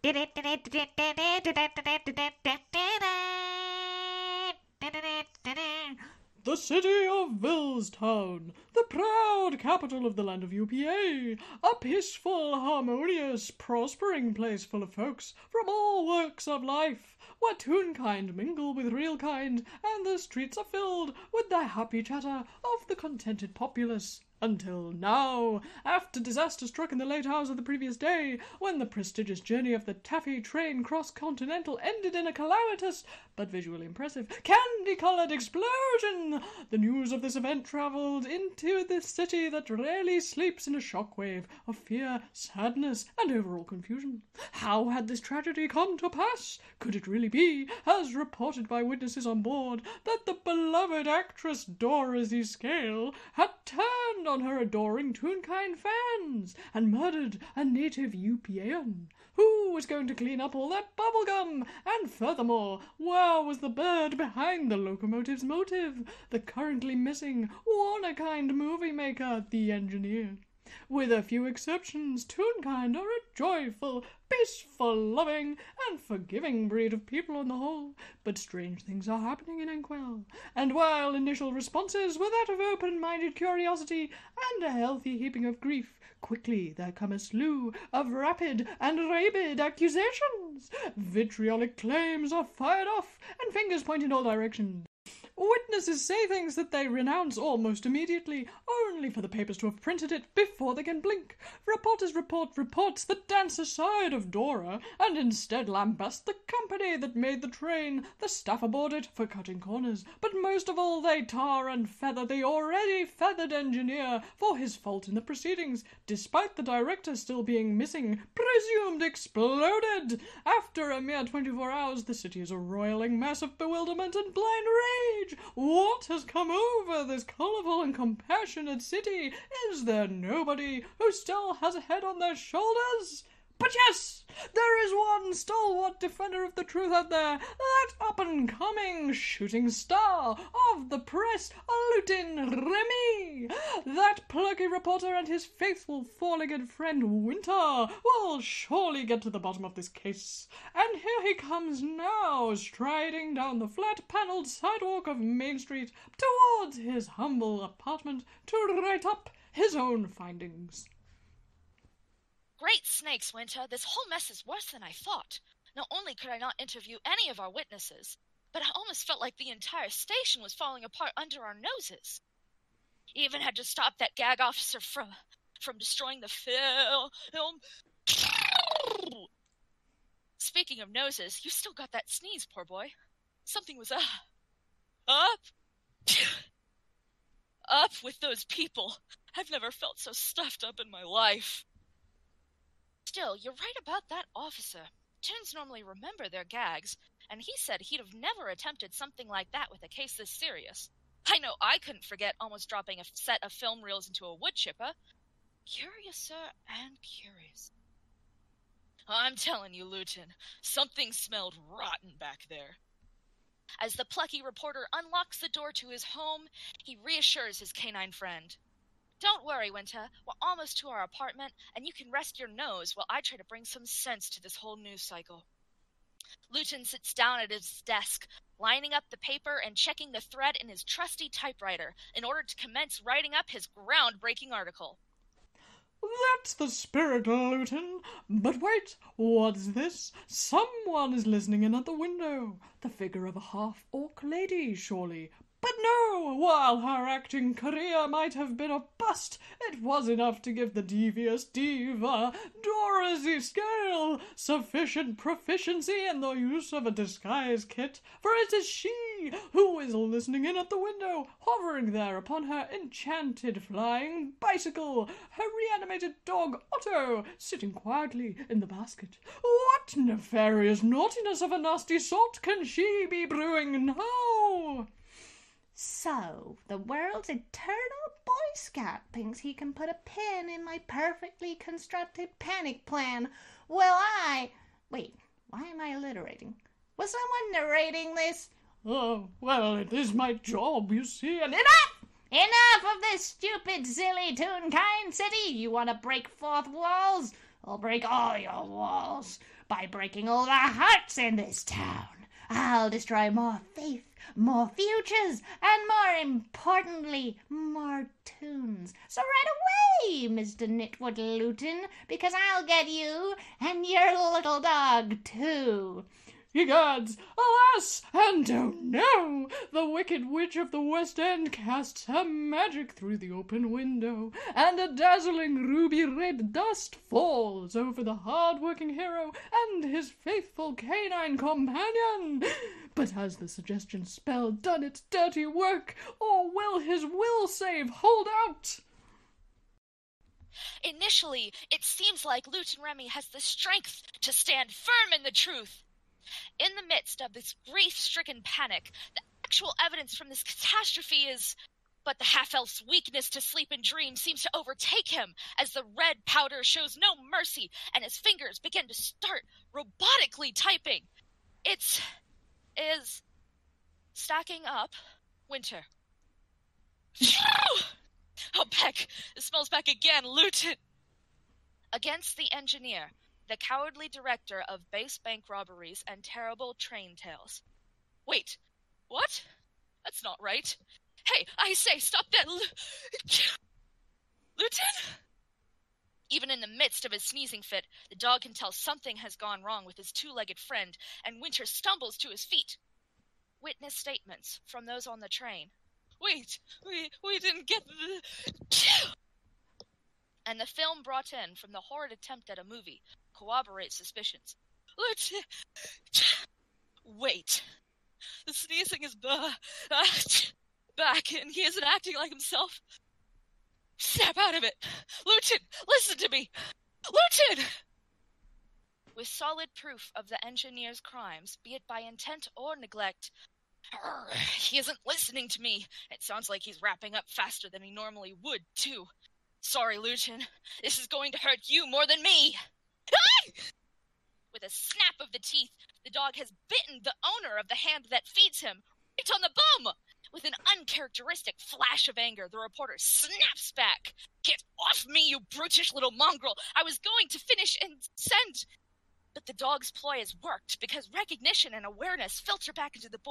The city of Villestown, the proud capital of the land of UPA, a peaceful, harmonious, prospering place full of folks from all walks of life, where toonkind mingle with real kind, and the streets are filled with the happy chatter of the contented populace. Until now, after disaster struck in the late hours of the previous day, when the prestigious journey of the Taffy train cross continental ended in a calamitous, but visually impressive, candy coloured explosion, the news of this event travelled into the city that rarely sleeps in a shock wave of fear, sadness, and overall confusion. How had this tragedy come to pass? Could it really be, as reported by witnesses on board, that the beloved actress Dorothy Scale had turned on her adoring Toonkind fans and murdered a native UPAan? Who was going to clean up all that bubble gum? And furthermore, where was the bird behind the locomotive's motive? The currently missing Warner-kind movie maker, the engineer. With a few exceptions, Toonkind are a joyful, peaceful, loving, and forgiving breed of people on the whole. But strange things are happening in Inkwell, and while initial responses were that of open-minded curiosity and a healthy heaping of grief, quickly there come a slew of rapid and rabid accusations. Vitriolic claims are fired off, and fingers point in all directions. Witnesses say things that they renounce almost immediately, only for the papers to have printed it before they can blink. Reporters report reports that dance aside of Dora, and instead lambast the company that made the train, the staff aboard it for cutting corners. But most of all they tar and feather the already feathered engineer for his fault in the proceedings, despite the director still being missing, presumed exploded. After a mere twenty-four hours, the city is a roiling mass of bewilderment and blind rage. What has come over this colourful and compassionate city? Is there nobody who still has a head on their shoulders? But yes, there is one stalwart defender of the truth out there, that up and coming shooting star of the press, Lutin Remy. That plucky reporter and his faithful four legged friend Winter will surely get to the bottom of this case. And here he comes now, striding down the flat panelled sidewalk of Main Street towards his humble apartment to write up his own findings. Great snakes, Winter! This whole mess is worse than I thought. Not only could I not interview any of our witnesses, but I almost felt like the entire station was falling apart under our noses. Even had to stop that gag officer from from destroying the film. Speaking of noses, you still got that sneeze, poor boy. Something was up. up. up with those people. I've never felt so stuffed up in my life. Still, you're right about that officer. Toons normally remember their gags, and he said he'd have never attempted something like that with a case this serious. I know I couldn't forget almost dropping a set of film reels into a wood chipper. Curiouser and curious. I'm telling you, Luton, something smelled rotten back there. As the plucky reporter unlocks the door to his home, he reassures his canine friend. Don't worry, Winter. We're almost to our apartment, and you can rest your nose while I try to bring some sense to this whole news cycle. Luton sits down at his desk, lining up the paper and checking the thread in his trusty typewriter in order to commence writing up his groundbreaking article. That's the spirit, Luton. But wait, what's this? Someone is listening in at the window. The figure of a half orc lady, surely. But no, while her acting career might have been a bust, it was enough to give the devious diva, Dorothy Scale, sufficient proficiency in the use of a disguise kit, for it is she who is listening in at the window, hovering there upon her enchanted flying bicycle, her reanimated dog Otto sitting quietly in the basket. What nefarious naughtiness of a nasty sort can she be brewing now? So, the world's eternal Boy Scout thinks he can put a pin in my perfectly constructed panic plan. Well, I. Wait, why am I alliterating? Was someone narrating this? Oh, well, it is my job, you see, and enough! Enough of this stupid, silly, toonkind city! You want to break fourth walls? I'll break all your walls. by breaking all the hearts in this town. I'll destroy more faith, more futures, and more importantly, more tunes. So right away, Mr. Nitwood Luton, because I'll get you and your little dog too. Ye gods, alas, and oh no! The wicked witch of the West End casts her magic through the open window, and a dazzling ruby red dust falls over the hard-working hero and his faithful canine companion. But has the suggestion spell done its dirty work, or will his will save hold out? Initially, it seems like Luton Remy has the strength to stand firm in the truth. In the midst of this grief stricken panic, the actual evidence from this catastrophe is. But the half elf's weakness to sleep and dream seems to overtake him as the red powder shows no mercy and his fingers begin to start robotically typing. It's. is. stacking up winter. oh, Beck! It smells back again, Luton! Against the engineer, the cowardly director of base bank robberies and terrible train tales. Wait, what? That's not right. Hey, I say, stop that! L- Luton? Even in the midst of his sneezing fit, the dog can tell something has gone wrong with his two legged friend, and Winter stumbles to his feet. Witness statements from those on the train. Wait, we, we didn't get the. and the film brought in from the horrid attempt at a movie corroborate suspicions. Lieutenant, wait. The sneezing is uh, back, and he isn't acting like himself. Snap out of it, Luton. Listen to me, Luton. With solid proof of the engineer's crimes, be it by intent or neglect, he isn't listening to me. It sounds like he's wrapping up faster than he normally would, too. Sorry, Luton. This is going to hurt you more than me. With a snap of the teeth, the dog has bitten the owner of the hand that feeds him right on the bum. With an uncharacteristic flash of anger, the reporter snaps back. Get off me, you brutish little mongrel! I was going to finish and send. But the dog's ploy has worked because recognition and awareness filter back into the boy